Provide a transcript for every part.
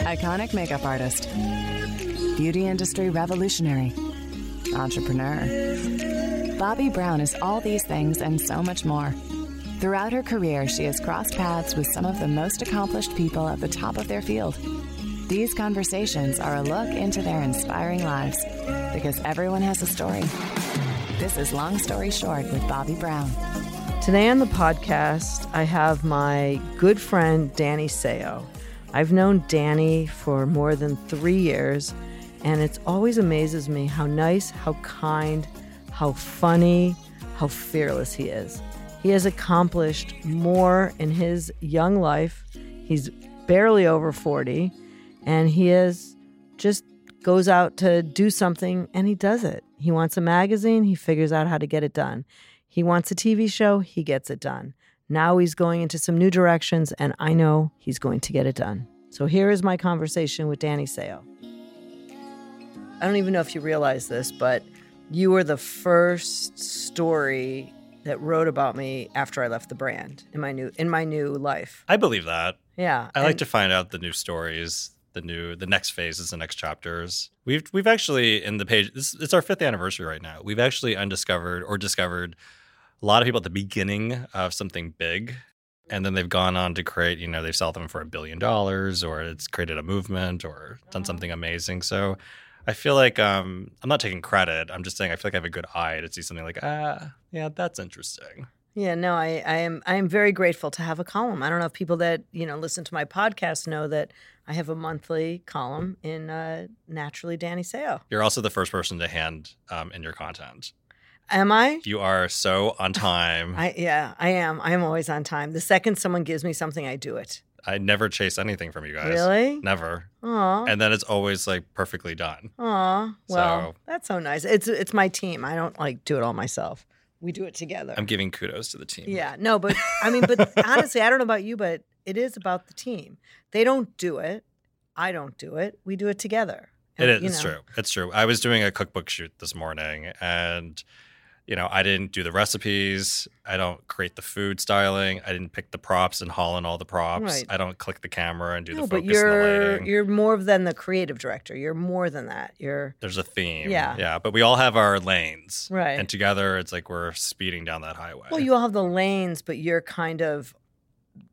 Iconic makeup artist. Beauty industry revolutionary. Entrepreneur. Bobbi Brown is all these things and so much more. Throughout her career, she has crossed paths with some of the most accomplished people at the top of their field. These conversations are a look into their inspiring lives because everyone has a story. This is Long Story Short with Bobbi Brown. Today on the podcast, I have my good friend Danny Seo. I've known Danny for more than three years, and it always amazes me how nice, how kind, how funny, how fearless he is. He has accomplished more in his young life. He's barely over 40, and he has just goes out to do something and he does it. He wants a magazine, he figures out how to get it done. He wants a TV show, he gets it done. Now he's going into some new directions, and I know he's going to get it done. So here is my conversation with Danny Seo. I don't even know if you realize this, but you were the first story that wrote about me after I left the brand in my new in my new life. I believe that. Yeah. I like to find out the new stories, the new the next phases, the next chapters. We've we've actually in the page this it's our fifth anniversary right now. We've actually undiscovered or discovered a lot of people at the beginning of something big and then they've gone on to create you know they've sold them for a billion dollars or it's created a movement or done something amazing so i feel like um, i'm not taking credit i'm just saying i feel like i have a good eye to see something like ah yeah that's interesting Yeah, no, I, I am I am very grateful to have a column. I don't know if people that you know listen to my podcast know that I have a monthly column in uh, Naturally Danny Seo. you're also the first person to hand um, in your content Am I? you are so on time I, yeah, I am. I am always on time. The second someone gives me something, I do it. I never chase anything from you guys Really? never Aw. and then it's always like perfectly done Aw. Well, So- that's so nice. It's it's my team. I don't like do it all myself. We do it together. i'm giving kudos to the team Yeah, no, but I mean, but honestly, I don't know about you, but it is about the team. They don't do it. I don't do it. We do it together. It And, is. you It's know, true. It's true. I was doing a cookbook shoot this morning, and you know, I didn't do the recipes. I don't create the food styling. I didn't pick the props and haul in all the props. Right. I don't click the camera and do No, the but focus the you're you're more than the creative director. You're more than that. You're There's a theme. Yeah. Yeah. But we all have our lanes. Right. And together, it's like we're speeding down that highway. well, you all have the lanes, but you're kind of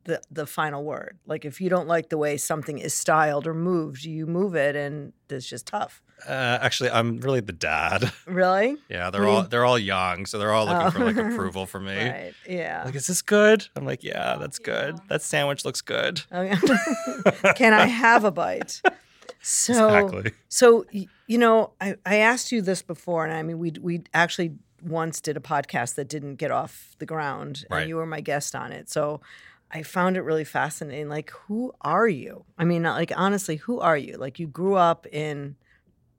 the the final word. Like if you don't like the way something is styled or moved, you move it, and it's just tough. Uh, actually, I'm really the dad. Really? yeah. They're all they're all young, so they're all looking for like Oh. approval from me. Right. Yeah. Like, is this good? I'm like, yeah, that's good. That sandwich looks good. Oh, yeah. Can I have a bite? So, Exactly. so you know, I, I asked you this before, and I mean, we we actually once did a podcast that didn't get off the ground, Right. and you were my guest on it. So, I found it really fascinating. Like, who are you? I mean, like honestly, who are you? Like, you grew up in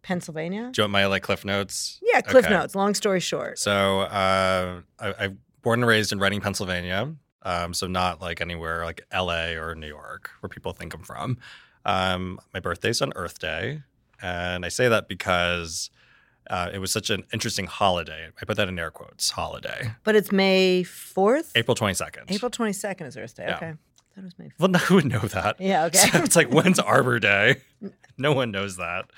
Pennsylvania? Do you want my like cliff notes? Yeah, Cliff Okay. Notes. Long story short. So uh, I, I'm born and raised in Reading, Pennsylvania. Um, so not like anywhere like L.A. or New York where people think I'm from. Um, my birthday's on Earth Day, and I say that because uh, it was such an interesting holiday. I put that in air quotes. Holiday, But it's May fourth. April 22nd. April twenty second is Earth Day. Yeah. Okay, that was May. Well, no, who would know that? Yeah. Okay. So it's like when's Arbor Day? No one knows that.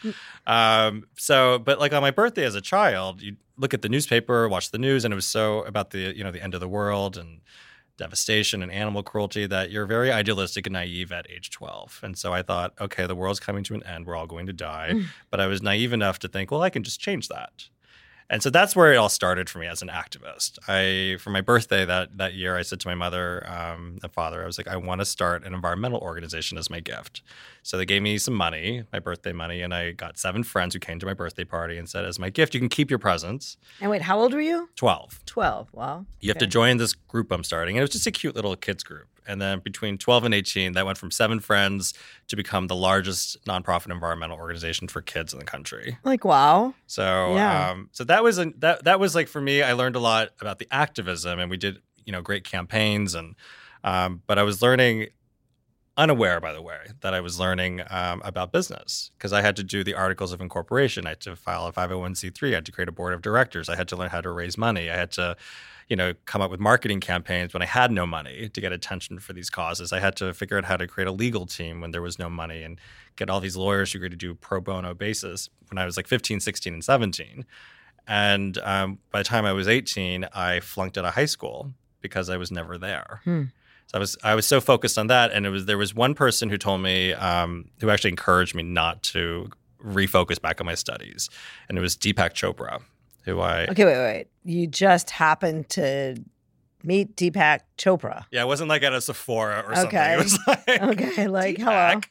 Um, so, but like on my birthday as a child, you look at the newspaper, watch the news, and it was so about the you know the end of the world and devastation and animal cruelty that you're very idealistic and naive at age 12. And so I thought, okay, the world's coming to an end. We're all going to die. but I was naive enough to think, well, I can just change that. And so that's where it all started for me as an activist. I, for my birthday that that year, I said to my mother um, and father, I was like, I want to start an environmental organization as my gift. So they gave me some money, my birthday money, and I got seven friends who came to my birthday party and said, as my gift, you can keep your presents. and wait, how old were you? Twelve. Twelve. Wow. You have to join this group I'm starting. And it was just a cute little kids group. And then between 12 and 18, that went from seven friends to become the largest nonprofit environmental organization for kids in the country. Like wow. So, Yeah. um, so that was a, that that was like for me. I learned a lot about the activism, and we did you know great campaigns, and um, but I was learning unaware, by the way, that I was learning um, about business because I had to do the articles of incorporation. I had to file a 501c3. I had to create a board of directors. I had to learn how to raise money. I had to, you know, come up with marketing campaigns when I had no money to get attention for these causes. I had to figure out how to create a legal team when there was no money and get all these lawyers who agreed to do pro bono basis when I was like 15, 16, and 17. And um, by the time I was 18, I flunked out of high school because I was never there. Hmm. So I was I was so focused on that, and it was there was one person who told me um, who actually encouraged me not to refocus back on my studies, and it was Deepak Chopra, who I Okay, wait, wait. You just happened to meet Deepak Chopra. yeah it wasn't like at a Sephora or something. Okay. It was like Okay, like, Deepak, hello. What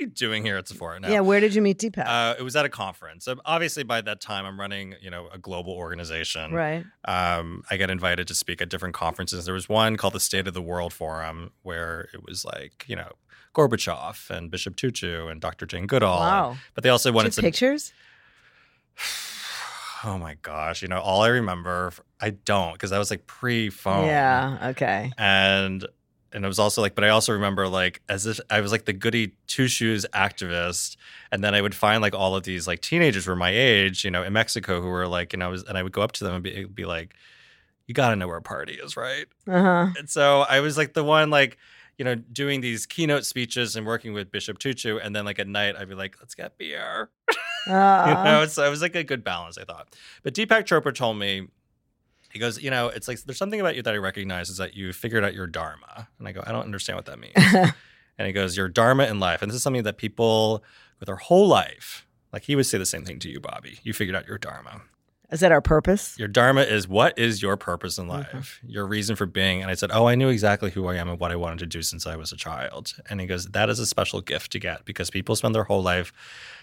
are you doing here at Sephora? No. Yeah, where did you meet Deepak? Uh, it was at a conference. Obviously, by that time, I'm running, you know, a global organization. right. um, I got invited to speak at different conferences. There was one called the State of the World Forum, where it was like, you know, Gorbachev and Bishop Tutu and Dr. Jane Goodall. Wow. But they also wanted some. pictures? Oh my gosh! You know, all I remember, I don't, because I was like pre-phone. Yeah. Okay. and and it was also like, but I also remember like as if I was like the goody two shoes activist, and then I would find like all of these like teenagers were my age, you know, in Mexico who were like, and I was, and I would go up to them and be, be like, you got to know where a party is, right? Uh huh. And so I was like the one like, you know, doing these keynote speeches and working with Bishop Tutu, and then like at night I'd be like, let's get beer. You know, so it was like a good balance, I thought. But Deepak Chopra told me, he goes, you know, it's like there's something about you that I recognize is that you figured out your dharma. And I go, I don't understand what that means. and he goes, your dharma in life, and this is something that people with their whole life, like he would say the same thing to you, Bobbi. You figured out your dharma. Is that our purpose? Your dharma is what is your purpose in life, your reason for being. And I said, Oh, I knew exactly who I am and what I wanted to do since I was a child. And he goes, That is a special gift to get because people spend their whole life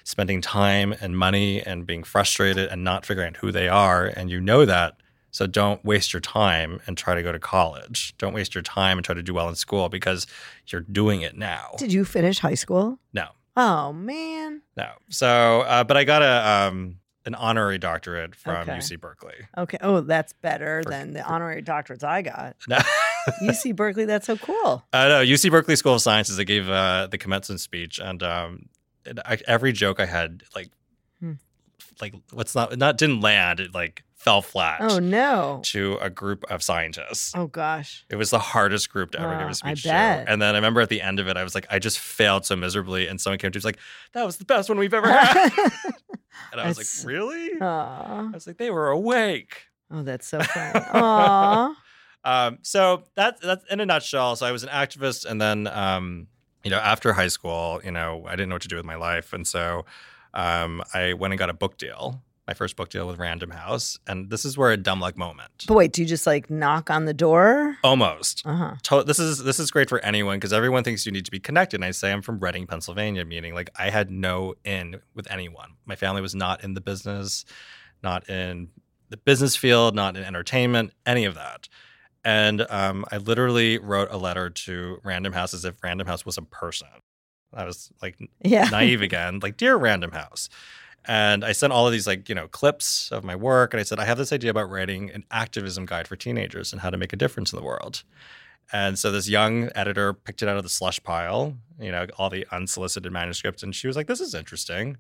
spending time and money and being frustrated and not figuring out who they are. And you know that. So don't waste your time and try to go to college. Don't waste your time and try to do well in school because you're doing it now. Did you finish high school? No, Oh man. no. So, uh, but I got a um, an honorary doctorate from Okay. UC Berkeley. Okay. Oh, that's better For- than the honorary doctorates I got. No. UC Berkeley. That's so cool. Uh, no, UC Berkeley School of Sciences. I gave uh, the commencement speech, and um, I, every joke I had, like, Hmm. like what's not not didn't land. It like fell flat Oh no. to a group of scientists. Oh gosh. It was the hardest group to ever give a I speech bet. to. And then I remember at the end of it, I was like, I just failed so miserably, and someone came to me was like, "That was the best one we've ever had." and I was That's- like, "Really?" I was like, "They were awake." Oh, that's so funny. Aw. Um, so that's that's in a nutshell. So I was an activist, and then um, you know after high school, you know I didn't know what to do with my life, and so um, I went and got a book deal, my first book deal with Random House, and this is where a dumb luck moment. But wait, do you just like knock on the door? Almost. Uh huh. To- this is this is great for anyone because everyone thinks you need to be connected. And I say I'm from Reading, Pennsylvania, meaning like I had no in with anyone. My family was not in the business, not in the business field, not in entertainment, any of that. And um, I literally wrote a letter to Random House as if Random House was a person. I was like Yeah. naive again, like dear Random House. And I sent all of these like, you know, clips of my work and I said I have this idea about writing an activism guide for teenagers and how to make a difference in the world. And so this young editor picked it out of the slush pile, you know, all the unsolicited manuscripts and she was like this is interesting.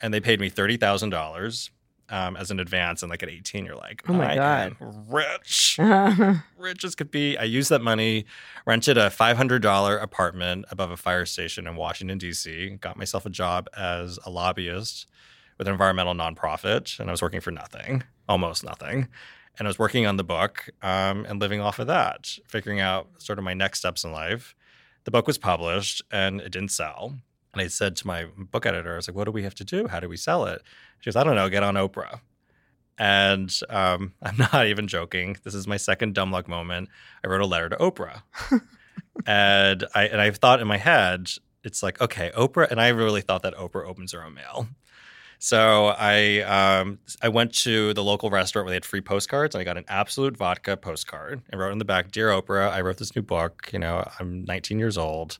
And they paid me $30,000 um, as an advance and like at 18 you're like, Oh my I God. rich rich as could be. I used that money, rented a $500 apartment above a fire station in Washington, D.C., got myself a job as a lobbyist with an environmental nonprofit, and I was working for nothing, almost nothing. And I was working on the book um, and living off of that, figuring out sort of my next steps in life. The book was published and it didn't sell. And I said to my book editor, I was like, what do we have to do? How do we sell it? She goes, I don't know, get on Oprah. And um, I'm not even joking. This is my second dumb luck moment. I wrote a letter to Oprah, and I and I thought in my head, it's like, okay, Oprah, and I really thought that Oprah opens her own mail. So I um, I went to the local restaurant where they had free postcards, and I got an Absolut vodka postcard and wrote in the back, "Dear Oprah, I wrote this new book. You know, I'm 19 years old,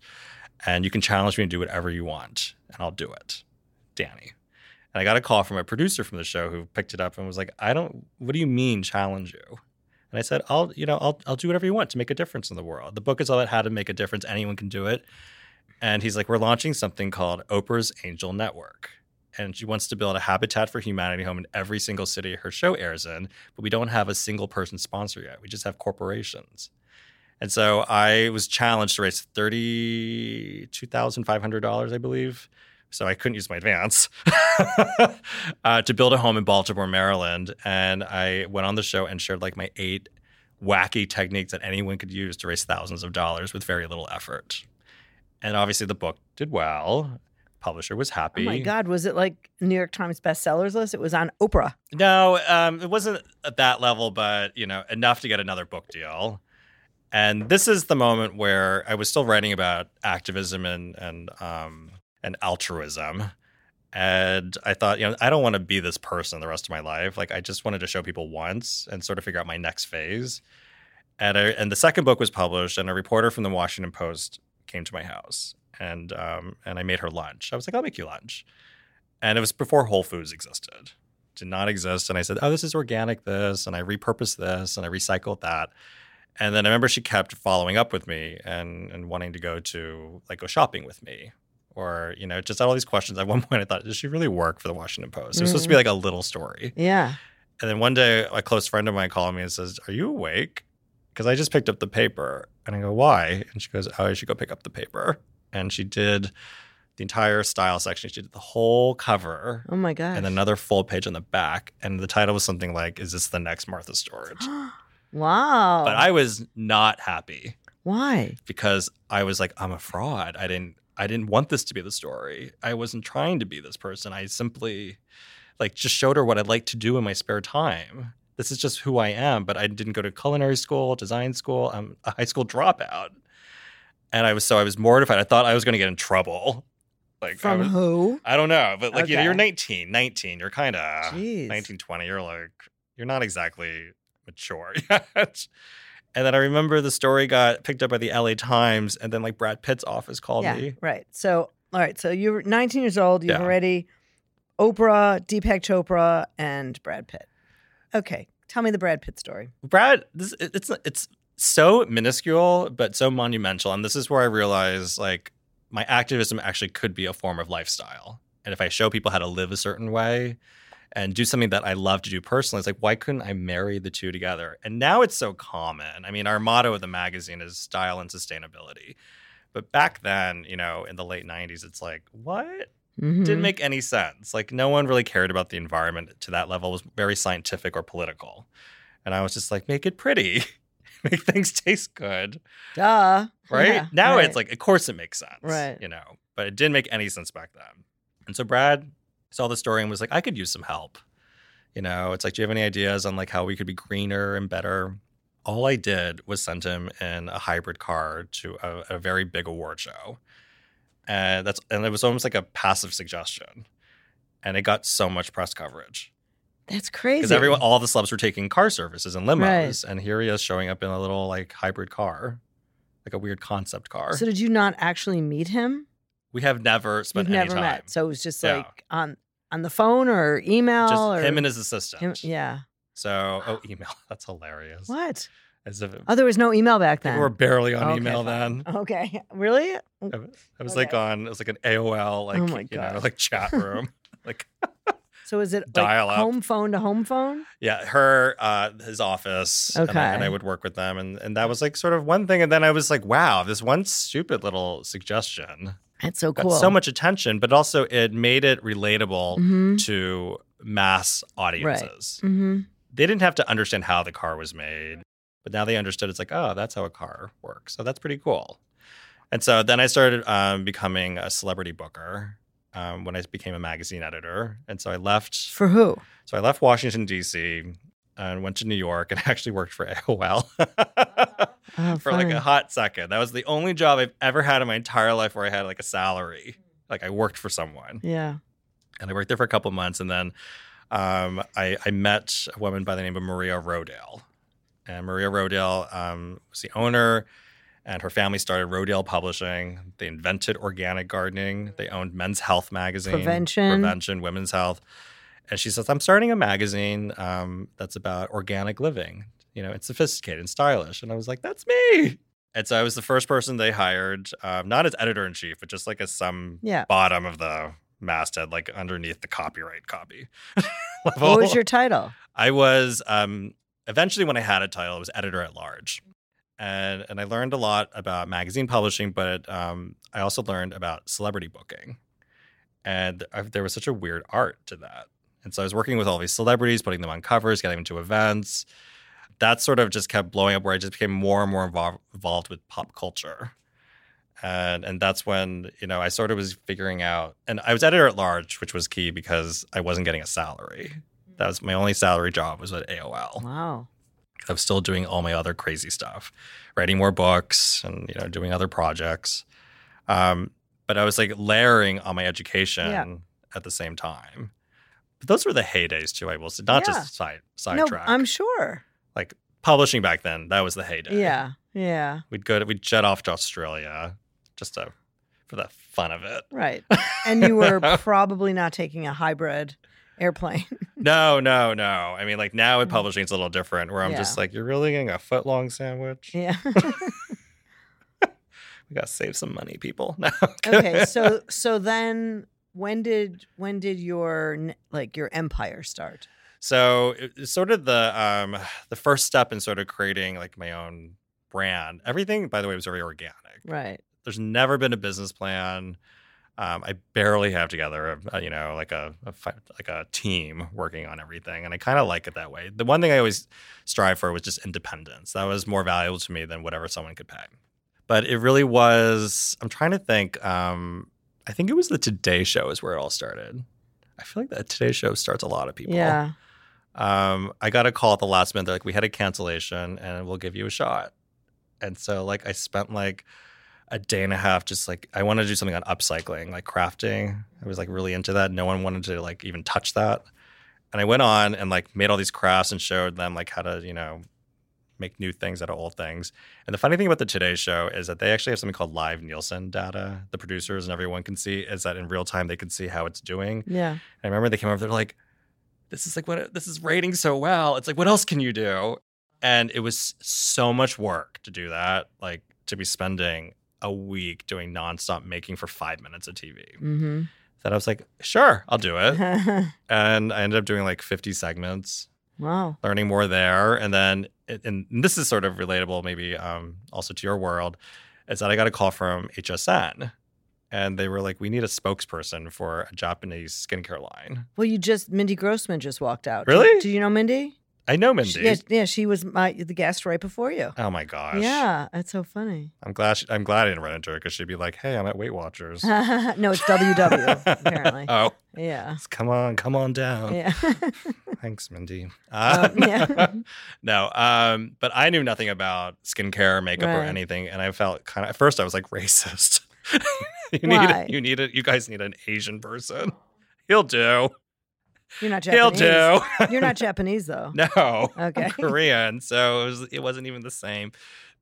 and you can challenge me to do whatever you want, and I'll do it, Danny." And I got a call from a producer from the show who picked it up and was like, "I don't. What do you mean challenge you?" And I said, "I'll, you know, I'll, I'll do whatever you want to make a difference in the world. The book is all about how to make a difference. Anyone can do it. And he's like, We're launching something called Oprah's Angel Network. And she wants to build a Habitat for Humanity home in every single city her show airs in, but we don't have a single person sponsor yet. We just have corporations. And so I was challenged to raise $32,500, I believe. So I couldn't use my advance uh, to build a home in Baltimore, Maryland. And I went on the show and shared like my eight wacky techniques that anyone could use to raise thousands of dollars with very little effort. And obviously the book did well. Publisher was happy. Oh my God, was it like New York Times bestsellers list? It was on Oprah. No, um, it wasn't at that level, but you know, enough to get another book deal. And this is the moment where I was still writing about activism and and um, and altruism. And I thought, you know, I don't want to be this person the rest of my life. Like, I just wanted to show people once and sort of figure out my next phase. And I, and the second book was published, and a reporter from the Washington Post came to my house, and um, and I made her lunch. I was like, I'll make you lunch, and it was before Whole Foods existed, did not exist. And I said, oh, this is organic, this, and I repurposed this, and I recycled that. And then I remember she kept following up with me and and wanting to go to like go shopping with me or you know just had all these questions. At one point, I thought, does she really work for the Washington Post? It was supposed to be like a little story. Yeah. And then one day, a close friend of mine called me and says, "Are you awake?" Because I just picked up the paper, and I go, "Why?" And she goes, "Oh, I should go pick up the paper." And she did the entire style section. She did the whole cover. Oh my God. And another full page on the back, and the title was something like, "Is this the next Martha Stewart?" wow. But I was not happy Why? because I was like, I'm a fraud. I didn't I didn't want this to be the story. I wasn't trying to be this person. I simply like just showed her what I'd like to do in my spare time. This is just who I am, but I didn't go to culinary school, design school. I'm a high school dropout. And I was so I was mortified. I thought I was going to get in trouble. Like I From was, who? I don't know, but like you know, you're 19, 19, you're kind of Jeez. 19, 20. You're like you're not exactly mature yet. And then I remember the story got picked up by the LA Times, and then like Brad Pitt's office called yeah. me. Right. So, all right. So you're 19 years old. You've Yeah. already Oprah, Deepak Chopra, and Brad Pitt. Okay. Tell me the Brad Pitt story. Brad, this it- it's it's so minuscule but so monumental, and this is where I realize like my activism actually could be a form of lifestyle. And if I show people how to live a certain way and do something that I love to do personally, it's like why couldn't I marry the two together? And now it's so common. I mean, our motto of the magazine is style and sustainability. But back then, you know, in the late 90s, it's like, what? Mhm. didn't make any sense. Like no one really cared about the environment to that level. It was very scientific or political. And I was just like, make it pretty. make things taste good. Duh. Right? Yeah, now right. it's like, of course it makes sense. Right. You know, but it didn't make any sense back then. And so Brad saw the story and was like, I could use some help. You know, it's like, do you have any ideas on like how we could be greener and better? All I did was send him in a hybrid car to a, a very big award show. And that's and it was almost like a passive suggestion. And it got so much press coverage. That's crazy. Because everyone all the celebs were taking car services and limos. And here he is showing up in a little like hybrid car. Like a weird concept car. So did you not actually meet him? we have never spent You've any never time. met. So it was just Yeah. like on on the phone or email Just or him and his assistant. him- yeah. So, oh, email. That's hilarious. What? As if Oh, there was no email back then. we were barely on Okay, email fine. then. Okay. Really? I was like on, it was like an AOL, oh like, Oh you know, like chat room. like, So is it like Dial up. home phone to home phone? yeah, her, uh, his office. And I, and I would work with them. And, and that was like sort of one thing. And then I was like, wow, this one stupid little suggestion That's so got cool. so much attention, but also it made it relatable Mm-hmm. to mass audiences. Mm-hmm. they didn't have to understand how the car was made, but now they understood it's like, oh, that's how a car works. So that's pretty cool. And so then I started um, becoming a celebrity booker um, when I became a magazine editor. And so I left. For who? So I left Washington D.C. and went to New York and actually worked for AOL Oh, for like a hot second. That was the only job I've ever had in my entire life where I had like a salary. Like I worked for someone yeah. and I worked there for a couple months, and then um, I, I met a woman by the name of Maria Rodale, and Maria Rodale um, was the owner, and her family started Rodale Publishing. They invented organic gardening. They owned Men's Health magazine, Prevention. prevention, women's health, and she says, "I'm starting a magazine um, that's about organic living. You know, it's sophisticated and stylish." And I was like, "That's me." And so I was the first person they hired, um, not as editor in chief, but just like as some Yeah. bottom of the masthead, like underneath the copyright copy. What was your title? I was um, eventually when I had a title, it was editor at large, and and I learned a lot about magazine publishing, but um, I also learned about celebrity booking, and I, there was such a weird art to that. And so I was working with all these celebrities, putting them on covers, getting them to events. That sort of just kept blowing up, where I just became more and more involved, involved with pop culture. And and that's when you know I sort of was figuring out, and I was editor at large, which was key because I wasn't getting a salary. That was my only salary job was at AOL. Wow. I was still doing all my other crazy stuff, writing more books and you know doing other projects. Um, but I was like layering on my education Yeah. at the same time. But those were the heydays too. I will say, not Yeah. just side No, sidetrack. I'm sure. like publishing back then. That was the heyday. Yeah. Yeah. we'd go. To, we'd jet off to Australia just to for the fun of it. Right. And you were probably not taking a hybrid airplane. No, no, no. I mean, like now with publishing, it's a little different. Where I'm just Mm. Like, you're really getting a foot long sandwich. yeah. We gotta save some money, people. No. okay. So so then when did when did your like your empire start? So it's sort of the um the first step in sort of creating like my own brand. Everything, by the way, was very organic. Right. There's never been a business plan. Um, I barely have together, a, you know, like a, a fi- like a team working on everything, and I kind of like it that way. The one thing I always strive for was just independence. That was more valuable to me than whatever someone could pay. But it really was. I'm trying to think. Um, I think it was the Today Show is where it all started. I feel like the Today Show starts a lot of people. Yeah. Um, I got a call at the last minute. They're like, we had a cancellation and we'll give you a shot. And so like I spent like a day and a half just like I wanted to do something on upcycling, like crafting. I was like really into that. No one wanted to like even touch that. And I went on and like made all these crafts and showed them like how to, you know, make new things out of old things. And the funny thing about the Today Show is that they actually have something called live Nielsen data. The producers and everyone can see is that in real time they can see how it's doing. Yeah. I remember they came over, they're like, this is like what this is rating so well. It's like, what else can you do? And it was so much work to do that, like to be spending a week doing nonstop making for five minutes of TV. Mm-hmm. That I was like, sure, I'll do it. and I ended up doing like 50 segments, wow. learning more there. And then, and this is sort of relatable, maybe um, also to your world, is that I got a call from HSN. And they were like, we need a spokesperson for a Japanese skincare line. Well, you just Mindy Grossman just walked out. Really? Do, do you know Mindy? I know Mindy. She- yeah, yeah, she was my the guest right before you. Oh my gosh. Yeah, that's so funny. I'm glad. She, I'm glad I didn't run into her because she'd be like, "Hey, I'm at Weight Watchers." no, it's WW apparently. oh, Yeah. come on, come on down. Yeah. Thanks, Mindy. Um, yeah. no, um, but I knew nothing about skincare, or makeup, or anything, and I felt kind of at first I was like racist. you Why? need, you need it. You guys need an Asian person. He'll do. You're not He'll Japanese. do. You're not Japanese though. No. Okay. I'm Korean, so it was it wasn't even the same.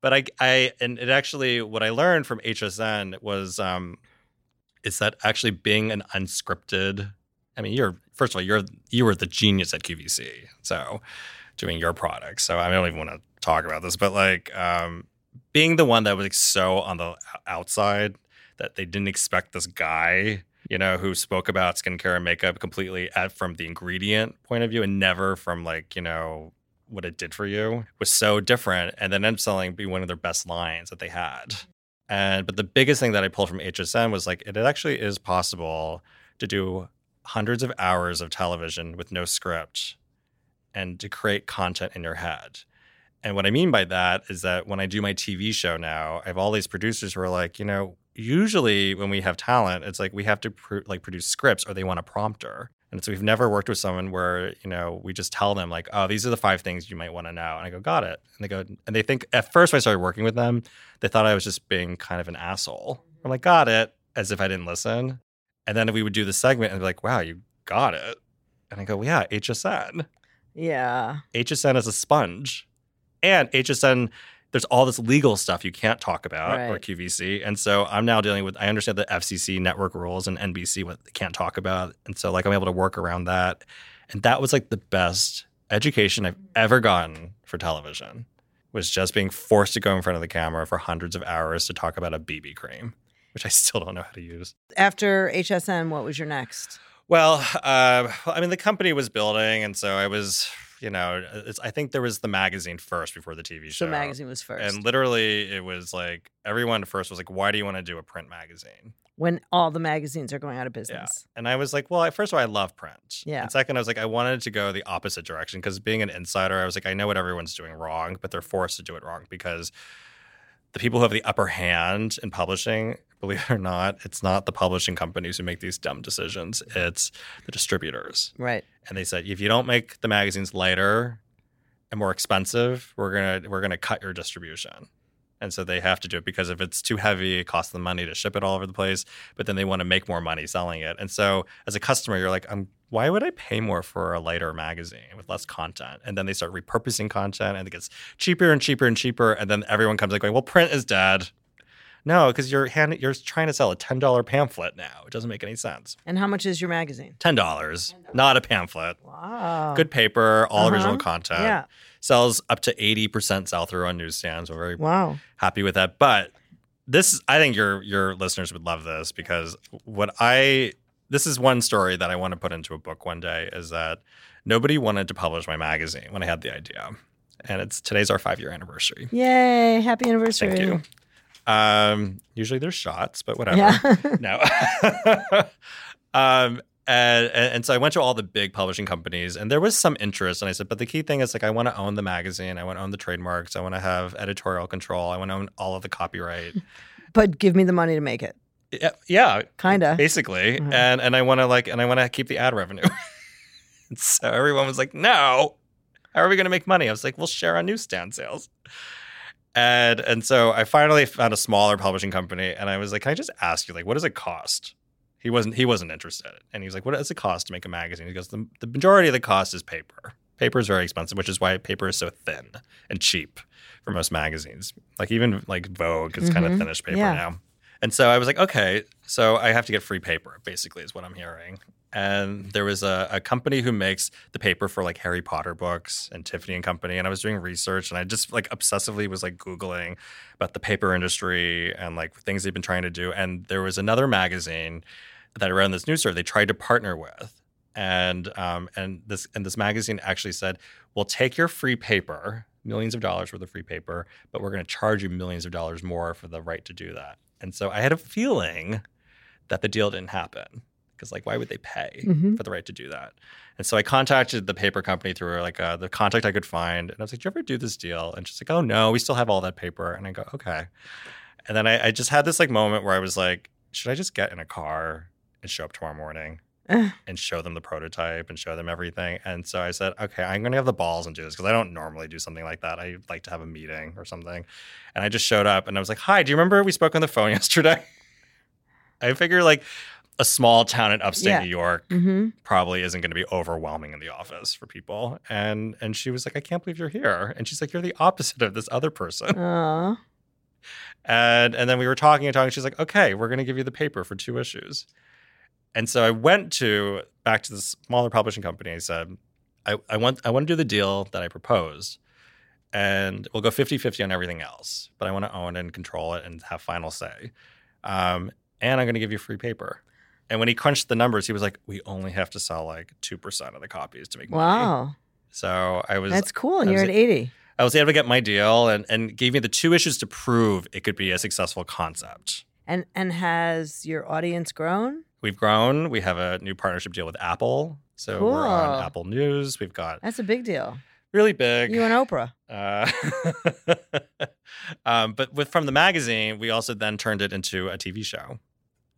But I I and it actually what I learned from HSN was um is that actually being an unscripted I mean you're first of all you're you were the genius at QVC. So doing your products. So I don't even want to talk about this, but like um being the one that was like so on the outside that they didn't expect this guy, you know, who spoke about skincare and makeup completely at, from the ingredient point of view and never from like, you know, what it did for you was so different. And then ended up selling be one of their best lines that they had. And but the biggest thing that I pulled from HSN was like it actually is possible to do hundreds of hours of television with no script and to create content in your head. And what I mean by that is that when I do my TV show now, I have all these producers who are like, you know, usually when we have talent, it's like we have to pr- like produce scripts or they want a prompter. And so we've never worked with someone where, you know, we just tell them like, oh, these are the five things you might want to know. And I go, got it. And they go, and they think at first when I started working with them, they thought I was just being kind of an asshole. I'm like, got it, as if I didn't listen. And then we would do the segment and be like, wow, you got it. And I go, well, yeah, HSN. Yeah. HSN is a sponge. And HSN, there's all this legal stuff you can't talk about or QVC. And so I'm now dealing with, I understand the FCC network rules and NBC, what they can't talk about. And so, like, I'm able to work around that. And that was like the best education I've ever gotten for television was just being forced to go in front of the camera for hundreds of hours to talk about a BB cream, which I still don't know how to use. After HSN, what was your next? Well, uh, I mean, the company was building, and so I was, you know, uh, it's, I think there was the magazine first before the TV show. The magazine was first. And literally, it was like everyone first was like, "Why do you want to do a print magazine?" when all the magazines are going out of business. And I was like, well, I, first of all, I love print. Yeah. And second, I was like, I wanted to go the opposite direction because being an insider, I was like, I know what everyone's doing wrong, but they're forced to do it wrong because the people who have the upper hand in publishing, believe it or not, it's not the publishing companies who make these dumb decisions. It's the distributors. Right. And they said, if you don't make the magazines lighter and more expensive, we're gonna we're gonna cut your distribution. And so they have to do it because if it's too heavy, it costs them money to ship it all over the place. But then they want to make more money selling it. And so as a customer, you're like, I'm, why would I pay more for a lighter magazine with less content? And then they start repurposing content and it gets cheaper and cheaper and cheaper. And then everyone comes like going, well, print is dead. No, because you're hand, you're trying to sell a ten dollar pamphlet now. It doesn't make any sense. And how much is your magazine? Ten dollars, not a pamphlet. Wow. Good paper, all Uh-huh. original content. Yeah. Sells up to eighty percent sell through on newsstands. We're very Wow. happy with that. But this, I think your your listeners would love this because what I this is one story that I want to put into a book one day is that nobody wanted to publish my magazine when I had the idea, and it's today's our five year anniversary. Yay. Happy anniversary. Thank you. Um, usually there's shots, but whatever. Yeah. no. um, and, and so I went to all the big publishing companies, and there was some interest. And I said, but the key thing is like I want to own the magazine, I want to own the trademarks, I want to have editorial control, I want to own all of the copyright. but give me the money to make it. yeah, yeah, Kinda. basically. Mhm. And and I want to like and I want to keep the ad revenue. So everyone was like, no. How are we going to make money? I was like, we'll share on newsstand sales. And and so I finally found a smaller publishing company, and I was like, "Can I just ask you, like, what does it cost?" He wasn't he wasn't interested, and he was like, "What does it cost to make a magazine?" He goes, "The, the majority of the cost is paper. Paper is very expensive, which is why paper is so thin and cheap for most magazines. Like even like Vogue is kind of mm-hmm. thinnish paper Yeah. now." And so I was like, "Okay, so I have to get free paper." Basically, is what I'm hearing. And there was a, a company who makes the paper for like Harry Potter books and Tiffany and Company. And I was doing research and I just like obsessively was like Googling about the paper industry and like things they've been trying to do. And there was another magazine that I read in this news story they tried to partner with. And um, and this and this magazine actually said, We'll take your free paper, millions of dollars worth of free paper, but we're gonna charge you millions of dollars more for the right to do that. And so I had a feeling that the deal didn't happen. Because like why would they pay Mhm. for the right to do that? And so I contacted the paper company through like uh, the contact I could find, and I was like, "Do you ever do this deal?" And she's like, "Oh no, we still have all that paper." And I go, "Okay." And then I, I just had this like moment where I was like, "Should I just get in a car and show up tomorrow morning and show them the prototype and show them everything?" And so I said, "Okay, I'm going to have the balls and do this because I don't normally do something like that. I like to have a meeting or something." And I just showed up and I was like, "Hi, do you remember we spoke on the phone yesterday?" I figure like a small town in upstate Yeah. New York Mm-hmm. probably isn't going to be overwhelming in the office for people. And and she was like, I can't believe you're here. And she's like, you're the opposite of this other person. Aw. And and then we were talking and talking. She's like, okay, we're going to give you the paper for two issues. And so I went to back to the smaller publishing company. I said, I, I want I want to do the deal that I proposed. And we'll go 50-50 on everything else. But I want to own and control it and have final say. Um, and I'm going to give you free paper. And when he crunched the numbers, he was like, "We only have to sell like two percent of the copies to make money." Wow. So I was, That's cool. And I you're was- at 80. I was able to get my deal, and and gave me the two issues to prove it could be a successful concept. And and has your audience grown? We've grown. We have a new partnership deal with Apple, so we're on Apple News. We've got That's a big deal. really big. You and Oprah. uh, um, but with from the magazine, we also then turned it into a TV show,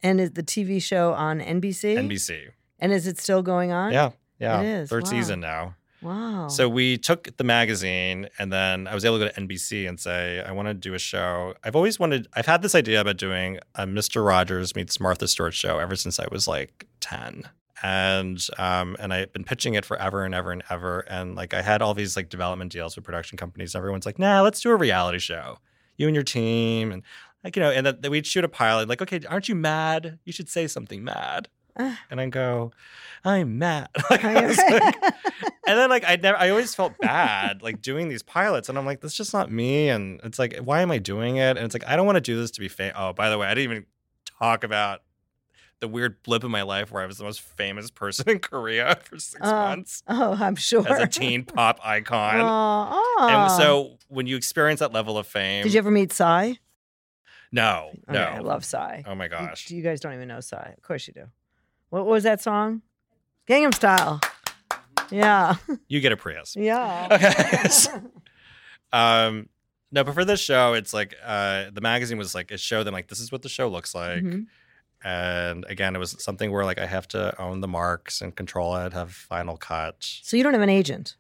And is the TV show on NBC? NBC. And is it still going on? Yeah, yeah, It is, third wow. season now. Wow. So we took the magazine and then I was able to go to NBC and say, I want to do a show. I've always wanted, I've had this idea about doing a Mr. Rogers meets Martha Stewart show ever since I was like 10. And um, and I've been pitching it forever and ever and ever. And like I had all these like development deals with production companies. Everyone's like, nah, let's do a reality show. You and your team. And like, you know, and then we'd shoot a pilot, like, okay, aren't you mad? You should say something mad. And I go, I'm mad. Like, I like- and then like I never I always felt bad like doing these pilots and I'm like, that's just not me. And it's like, why am I doing it? And it's like, I don't want to do this to be famous. Oh, by the way, I didn't even talk about the weird blip in my life where I was the most famous person in Korea for six Uh, months Oh, I'm sure. as a teen pop icon. Aw, And so when you experience that level of fame, did you ever meet Psy? No, Okay, no, I love Psy. Oh my gosh, You, guys don't even know Psy. Of course you do. What was that song? Gangnam Style. Yeah. you get a Prius. Yeah. Okay. Um, no, but for this show, it's like uh, the magazine was like it showed them like this is what the show looks like, Mhm. and again, it was something where like I have to own the marks and control it, have final cut. So you don't have an agent.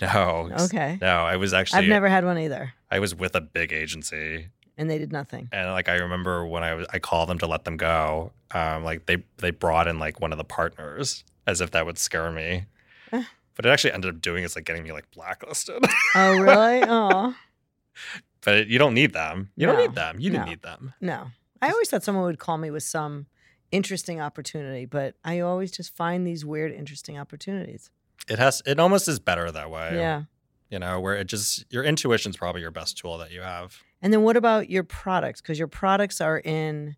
No, Okay. no, I was actually I've never had one either. I was with a big agency, And they did nothing. and like I remember when I was I called them to let them go, um, like they they brought in like one of the partners as if that would scare me. Eh. But it actually ended up doing is like getting me like blacklisted. Oh, really? oh, but you don't need them. You No. don't need them. You didn't No. need them. no. I always thought someone would call me with some interesting opportunity, but I always just find these weird, interesting opportunities. It has. It almost is better that way. Yeah. You know, where it just your intuition's probably your best tool that you have. And then what about your products? Because your products are in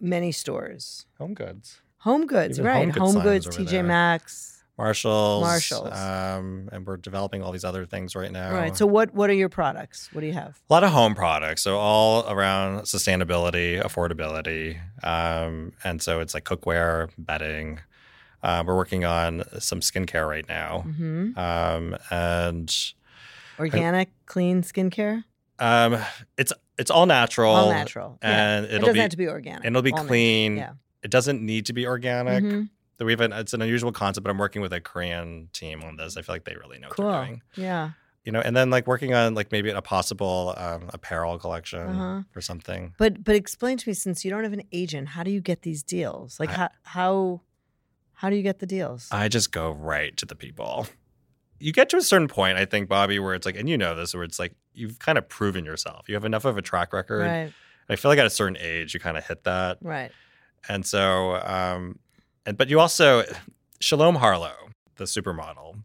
many stores. HomeGoods, Home goods, Even right? HomeGoods Home goods, TJ there. Maxx. Marshalls, Marshalls. um, and we're developing all these other things right now. Right. So what what are your products? What do you have? a lot of home products, so all around sustainability, affordability, um, and so it's like cookware, bedding. Uh, we're working on some skincare right now, hmm um, and Organic, clean skincare, um, it's it's all natural, all natural. And It it'll doesn't be have to be organic. and it'll be All natural. clean. Yeah. It doesn't need to be organic. Mhm. So we have an, it's an unusual concept, but I'm working with a Korean team on this. I feel like they really know what Cool. they're doing. Yeah. You know, and then like working on like maybe a possible um, apparel collection Uh-huh. or something. But but explain to me since you don't have an agent, how do you get these deals? Like I- how how how do you get the deals? I just go right to the people. You get to a certain point, I think, Bobbi, where it's like, and you know this, where it's like you've kind of proven yourself. You have enough of a track record. right. I feel like at a certain age, you kind of hit that. Right. And so, um, and but you also, Shalom Harlow, the supermodel,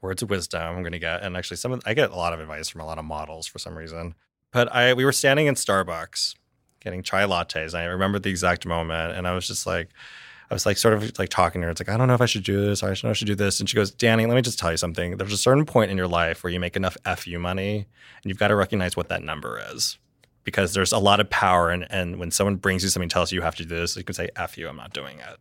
words of wisdom. I'm going to get, and actually, some of I get a lot of advice from a lot of models for some reason. But I, we were standing in Starbucks, getting chai lattes. And I remember the exact moment, and I was just like, I was like, sort of like talking to her. It's like, I don't know if I should do this. Or I don't know if I should do this. And she goes, Danny, let me just tell you something. There's a certain point in your life where you make enough fu money, and you've got to recognize what that number is because there's a lot of power and and when someone brings you something tells you you have to do this you can say f you i'm not doing it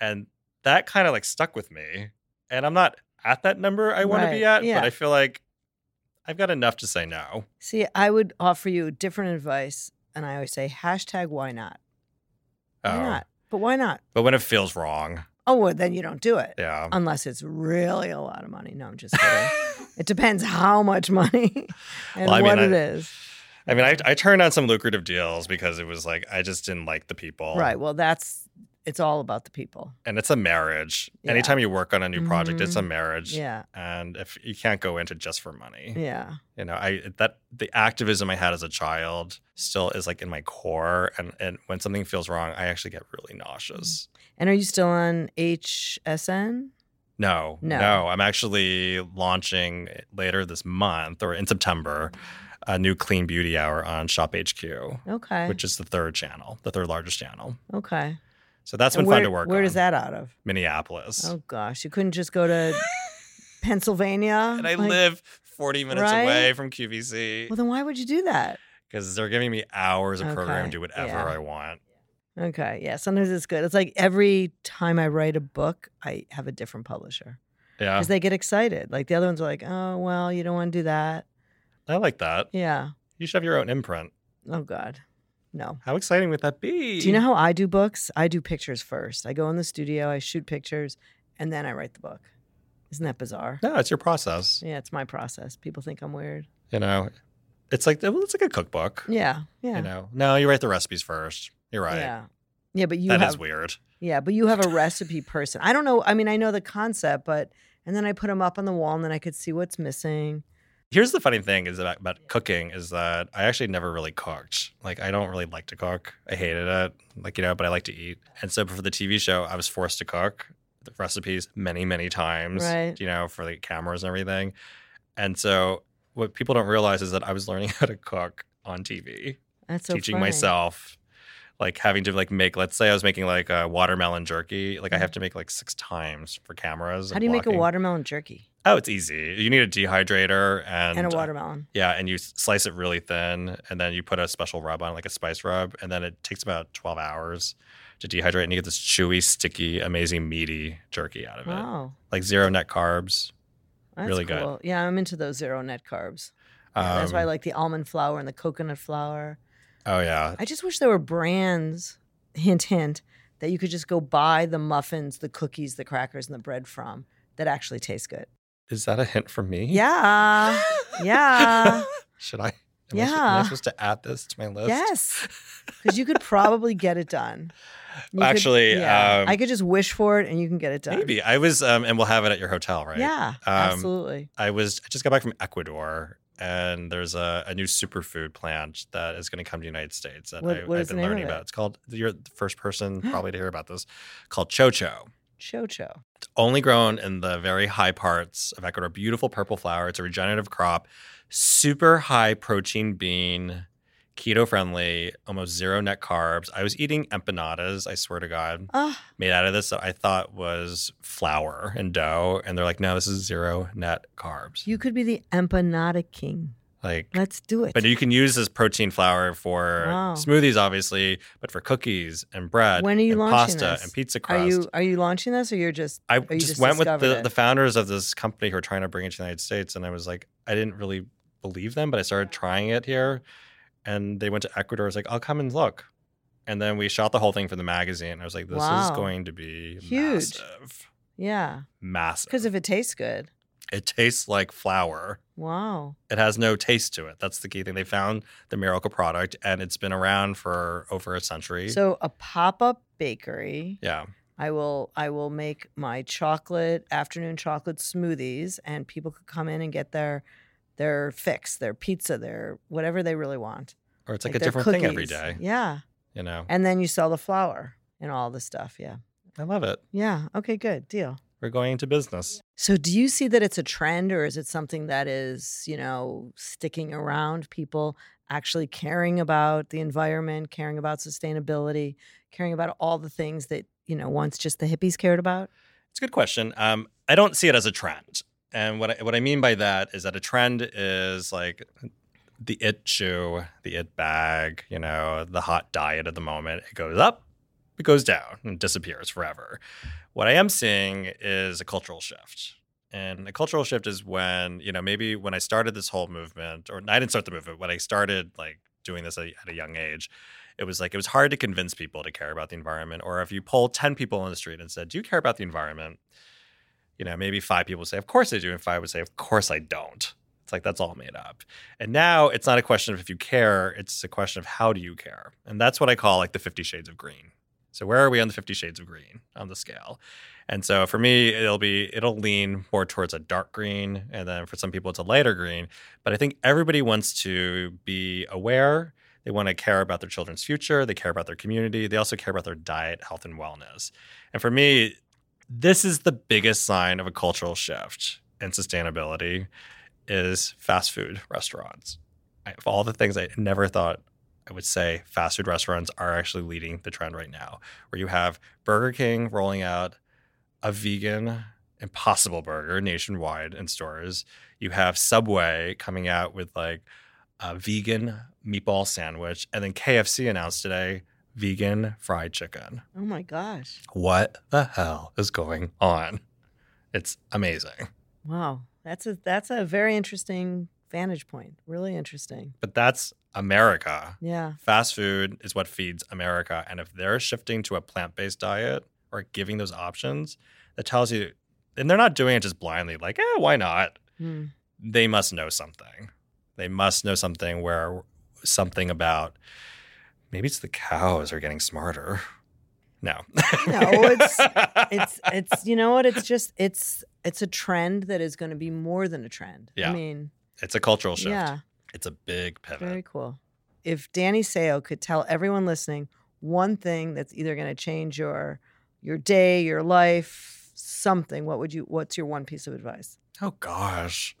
and that kind of like stuck with me and i'm not at that number i want to be at yeah. but i feel like i've got enough to say no See, I would offer you different advice, and I always say hashtag why not? Why Oh. not? But why not? but when it feels wrong Oh, well, then you don't do it. yeah Unless it's really a lot of money. No, I'm just kidding. it depends how much money and Well, I mean, what it I- is. i mean I, I turned on some lucrative deals because it was like i just didn't like the people Right. Well, that's it's all about the people. and it's a marriage Yeah. anytime you work on a new project it's a Mhm. marriage Yeah. and if you can't go into just for money Yeah. you know i that the activism i had as a child still is like in my core and and when something feels wrong i actually get really nauseous And are you still on HSN? no No. no i'm actually launching later this month or in september a new clean beauty hour on ShopHQ Okay. which is the third channel the third largest channel okay. So that's And been where, fun to work Where on is that out of? minneapolis Oh gosh, you couldn't just go to Pennsylvania. and i Like- live 40 minutes Right? away from qvc Well, then why would you do that? because they're giving me hours of program Okay, to do whatever yeah. i want Okay, yeah. Sometimes it's good. It's like every time I write a book, I have a different publisher yeah because they get excited. Like the other ones are like, "Oh, well, you don't want to do that." i like that Yeah. you should have your own imprint Oh God, no. How exciting would that be? Do you know how I do books? I do pictures first. I go in the studio, I shoot pictures, and then I write the book. Isn't that bizarre? No, it's your process. Yeah, it's my process. People think I'm weird. You know, it's like well, it's like a cookbook. Yeah, yeah, You know, no, you write the recipes first. You're right. yeah, yeah. But you That is have weird. Yeah, but you have a recipe person. I don't know. I mean, I know the concept, but and then I put them up on the wall, and then I could see what's missing. Here's the funny thing is about, about cooking is that I actually never really cooked. Like I don't really like to cook. I hated it. Like you know, but I like to eat. And so for the TV show, I was forced to cook. the recipes many, many times, Right. you know, for the cameras and everything. And so what people don't realize is that I was learning how to cook on TV, That's so teaching funny. myself, like having to like make, let's say I was making like a watermelon jerky, like I Mhm. have to make like six times for cameras. How do you make a watermelon jerky Oh, it's easy. You need a dehydrator and, and a uh, watermelon? yeah, and you slice it really thin, and then you put a special rub on, like a spice rub, and then it takes about twelve hours to dehydrate, and you get this chewy, sticky, amazing, meaty jerky out of it. Wow, Like zero net carbs. that's Really good. Yeah, I'm into those zero net carbs. Yeah, that's why I Um, like the almond flour and the coconut flour. Oh yeah, I just wish there were brands, hint, hint, that you could just go buy the muffins, the cookies, the crackers, and the bread from that actually taste good. Is that a hint from me? Yeah. Yeah. Should I? Am I, am I supposed to add this to my list? Yes. Because you could probably get it done. You could- Actually, yeah. um, I could just wish for it and you can get it done. Maybe I was, um, and we'll have it at your hotel, right? Yeah, Um, absolutely. I was I just got back from Ecuador, and there's a, a new superfood plant that is going to come to the United States that What- I, what I've is the been learning it? about. It's called you're the first person probably to hear about this. Called chocho. Chocho. It's only grown in the very high parts of Ecuador. Beautiful purple flower. It's a regenerative crop. Super high protein bean, keto friendly, almost zero net carbs. I was eating empanadas. I swear to God made out of this that I thought was flour and dough. And they're like, no, this is zero net carbs. you could be the empanada king. Like, Let's do it. but you can use this protein flour for Wow. smoothies, obviously, but for cookies and bread, When are you and launching pasta this? and pizza are crust. you are you launching this or you're just I you just, just went with the, it? the founders of this company who are trying to bring it to the United States, and I was like, I didn't really believe them, but I started trying it here, and they went to Ecuador. I was like, I'll come and look, and then we shot the whole thing for the magazine. I was like, this is going to be Huge. massive, yeah. massive. Because if it tastes good. It tastes like flour. Wow. It has no taste to it. That's the key thing. They found the miracle product, and it's been around for over a century. So a pop-up bakery. yeah, I will I will make my chocolate afternoon chocolate smoothies and people could come in and get their their fix, their pizza, their whatever they really want. or it's like, Like a different thing every day. Yeah. You know, And then you sell the flour and all the stuff. Yeah. I love it. Yeah. Okay, good. Deal. We're going into business. So do you see that it's a trend or is it something that is, you know, sticking around people actually caring about the environment, caring about sustainability, caring about all the things that, you know, once just the hippies cared about? It's a good question. Um, I don't see it as a trend, and what I, what I mean by that is that a trend is like the it shoe, the it bag, you know, the hot diet at the moment. It goes up, goes down, and disappears forever. What I am seeing is a cultural shift. And a cultural shift is when, you know, maybe when I started this whole movement, or I didn't start the movement, when I started like doing this at a young age, it was like it was hard to convince people to care about the environment. Or if you poll 10 people on the street and said, Do you care about the environment? You know, maybe five people would say, Of course I do. And five would say, Of course I don't. It's like that's all made up. And now it's not a question of if you care, it's a question of how do you care? And that's what I call like the 50 shades of green. So where are we on the 50 shades of green on the scale? And so for me, it'll be it'll lean more towards a dark green, and then for some people it's a lighter green. But I think everybody wants to be aware. They want to care about their children's future. They care about their community. They also care about their diet, health, and wellness. And for me, this is the biggest sign of a cultural shift in sustainability is fast food restaurants. Of all the things I never thought I would say, fast food restaurants are actually leading the trend right now, where you have Burger King rolling out a vegan impossible burger nationwide in stores. You have Subway coming out with like a vegan meatball sandwich. And then KFC announced today vegan fried chicken. Oh my gosh. What the hell is going on? It's amazing. Wow. That's a that's a very interesting vantage point. Really interesting. But that's America. Yeah. Fast food is what feeds America. And if they're shifting to a plant based diet or giving those options, that tells you, and they're not doing it just blindly, like, eh, why not? Hmm. They must know something. They must know something where something about maybe it's the cows are getting smarter. No. No, it's it's it's you know what it's just it's it's a trend that is going to be more than a trend Yeah. i mean it's a cultural shift. yeah It's a big pivot. very cool if danny seo could tell everyone listening one thing that's either going to change your your day your life something, what would you? What's your one piece of advice? Oh gosh,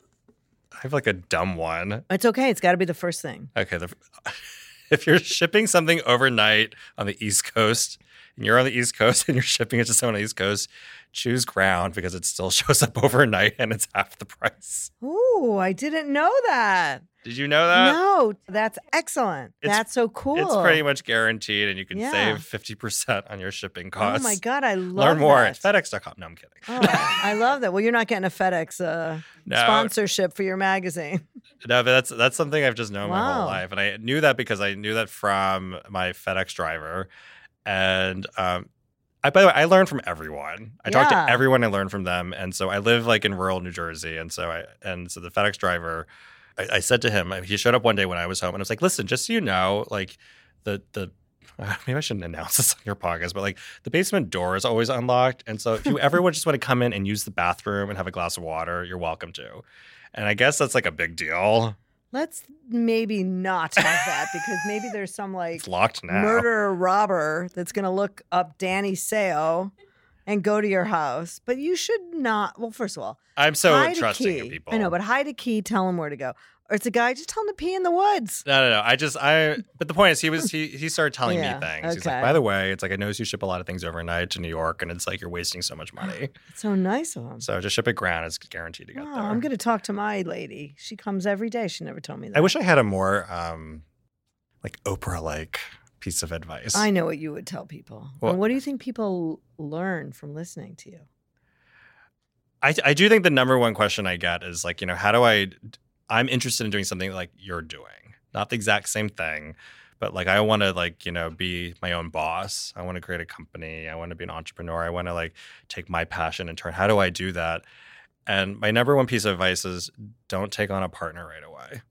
I have like a dumb one. It's okay. It's got to be the first thing. Okay, the, if you're shipping something overnight on the East Coast and you're on the East Coast and you're shipping it to someone on the East Coast, choose ground because it still shows up overnight and it's half the price. Ooh, I didn't know that. Did you know that? no, that's excellent. It's- that's so cool. It's pretty much guaranteed, and you can Yeah. save 50% on your shipping costs. Oh my god, I love Learn more that. at FedEx.com. No, I'm kidding. Oh, I love that. Well, you're not getting a FedEx uh, No, sponsorship for your magazine. no, but that's that's something I've just known my whole life, and I knew that because I knew that from my FedEx driver, and um, I by the way I learned from everyone. I talked Yeah. to everyone. I learned from them, and so I live like in rural New Jersey, and so I and so the FedEx driver, I, I said to him, he showed up one day when I was home, and I was like, listen, just so you know, like the the. Maybe I shouldn't announce this on your podcast, but like the basement door is always unlocked. And so if you ever just want to come in and use the bathroom and have a glass of water, you're welcome to. And I guess that's like a big deal. Let's maybe not have that because maybe there's some like It's locked now. murderer robber that's going to look up Danny Seo and go to your house. But you should not. Well, first of all, I'm so trusting of people. I know, but hide a key. Tell him where to go. Or it's a guy. Just tell him to pee in the woods. no, no, no. I just I. But the point is, he was he he started telling Yeah, me things. He's like, okay. by the way, it's like I noticed you ship a lot of things overnight to New York, and it's like you're wasting so much money. It's so nice of him. So just ship it ground. It's guaranteed to get Oh, there. I'm going to talk to my lady. She comes every day. She never told me that. I wish I had a more um, like Oprah like piece of advice. I know what you would tell people. Well- and what do you think people learn from listening to you? I, I do think the number one question I get is like, you know, how do I, I'm interested in doing something like you're doing, not the exact same thing, but like I want to like, you know, be my own boss. I want to create a company. I want to be an entrepreneur. I want to like take my passion and turn. How do I do that? And my number one piece of advice is don't take on a partner right away.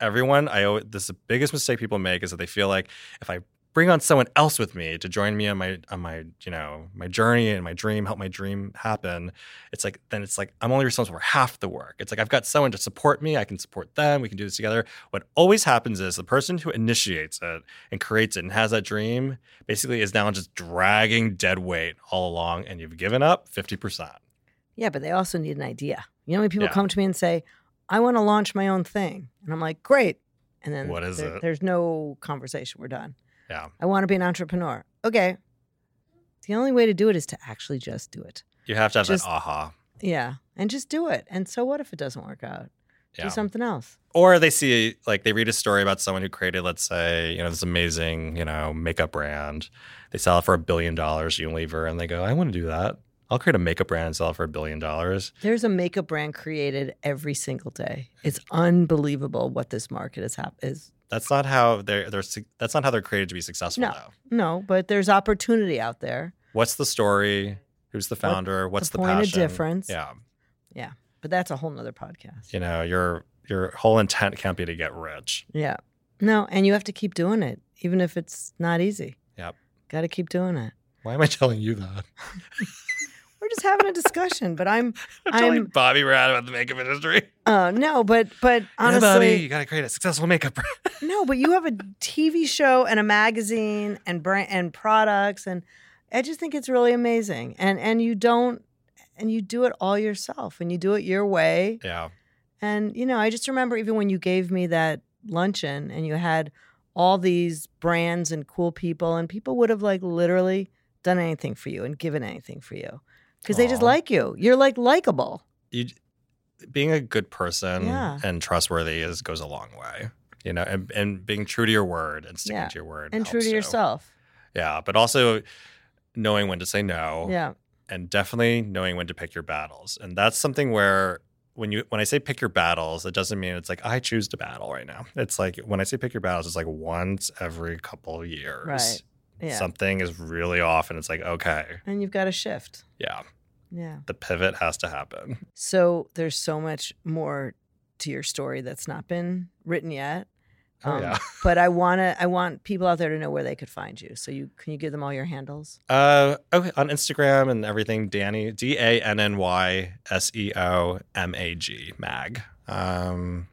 Everyone, I always, this is the biggest mistake people make is that they feel like if I bring on someone else with me to join me on my on my you know my journey and my dream, help my dream happen, it's like then it's like I'm only responsible for half the work. It's like I've got someone to support me, I can support them, we can do this together. What always happens is the person who initiates it and creates it and has that dream basically is now just dragging dead weight all along, and you've given up fifty percent. Yeah, but they also need an idea. You know, when people Yeah. come to me and say, I want to launch my own thing. And I'm like, great. And then What is there- it? there's no conversation. We're done. Yeah, I want to be an entrepreneur. Okay. The only way to do it is to actually just do it. you have to have Just- that aha. Yeah. And just do it. And so what if it doesn't work out? Yeah. Do something else. or they see like they read a story about someone who created let's say you know this amazing you know makeup brand they sell it for a billion dollars unilever and they go i want to do that i'll create a makeup brand and sell it for a billion dollars There's a makeup brand created every single day. It's unbelievable what this market is hap- is. that's not how they're they're that's not how they're created to be successful No. though No, but there's opportunity out there. what's the story who's the founder what's the, point of passion difference? yeah Yeah. But that's a whole nother podcast. you know your your whole intent can't be to get rich Yeah. No, and you have to keep doing it, even if it's not easy. Yep. Got to keep doing it. why am i telling you that We're just having a discussion, but I'm, i'm telling I'm, Bobbi rad about the makeup industry uh, no, but, but yeah, Bobbi, honestly, you gotta create a successful makeup brand no, but you have a TV show and a magazine and brand and products, and I just think it's really amazing. And and you don't, and you do it all yourself, and you do it your way. yeah And, you know, I just remember even when you gave me that luncheon and you had all these brands and cool people, and people would have like literally done anything for you and given anything for you because they just like you. You're like likable. you being a good person Yeah. and trustworthy is goes a long way you know and, and being true to your word and sticking Yeah. to your word and true helps to you. yourself. yeah but also knowing when to say no Yeah. and definitely knowing when to pick your battles and that's something where when you when i say pick your battles it doesn't mean it's like i choose to battle right now it's like when i say pick your battles it's like once every couple years Right. Yeah. something is really off and it's like okay and you've got to shift. yeah Yeah. the pivot has to happen So there's so much more to your story that's not been written yet. Oh, Um, yeah. but I want to. I want people out there to know where they could find you. So you can you give them all your handles? Uh, okay, on Instagram and everything, Danny D A N N Y S E O M A G Mag. Um,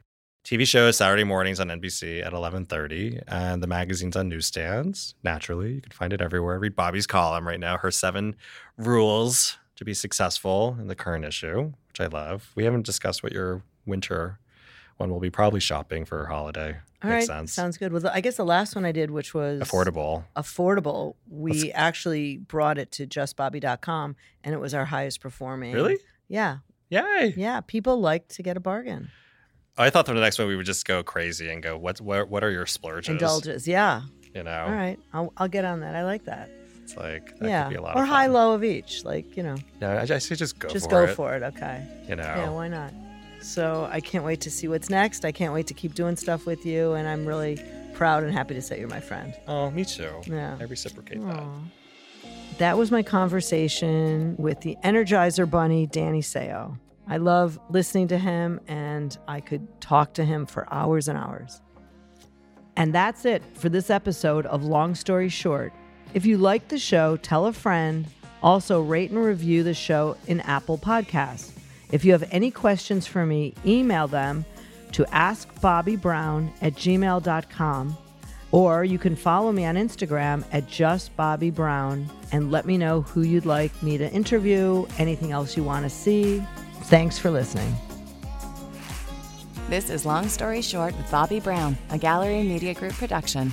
TV show is Saturday mornings on NBC at eleven thirty, and the magazine's on newsstands. Naturally, you can find it everywhere. Read Bobbi's column right now. Her seven rules to be successful in the current issue, which I love. We haven't discussed what your winter one will be. Probably shopping for holiday. All Makes right, sense. sounds good. Well, I guess the last one I did, which was Affordable. affordable, we actually brought it to justbobbi.com and it was our highest performing. Really? Yeah. Yay! Yeah. People like to get a bargain. I thought for the next one we would just go crazy and go, what what what are your splurges? Indulges. Yeah. You know, All right. I'll, I'll get on that. I like that. it's like that yeah. could be a lot or high, low of each. Like, you know, Yeah, I, I say just go just for go it. for it. Okay. You know, Yeah, why not? So I can't wait to see what's next. I can't wait to keep doing stuff with you. And I'm really proud and happy to say you're my friend. oh, me too. Yeah. I reciprocate that. That was my conversation with the Energizer Bunny, Danny Seo. I love listening to him, and I could talk to him for hours and hours. And that's it for this episode of Long Story Short. If you like the show, tell a friend. Also, rate and review the show in Apple Podcasts. If you have any questions for me, email them to askbobbibrown at gmail.com. Or you can follow me on Instagram at justbobbibrown and let me know who you'd like me to interview, anything else you want to see. Thanks for listening. This is Long Story Short with Bobbi Brown, a Gallery Media Group production.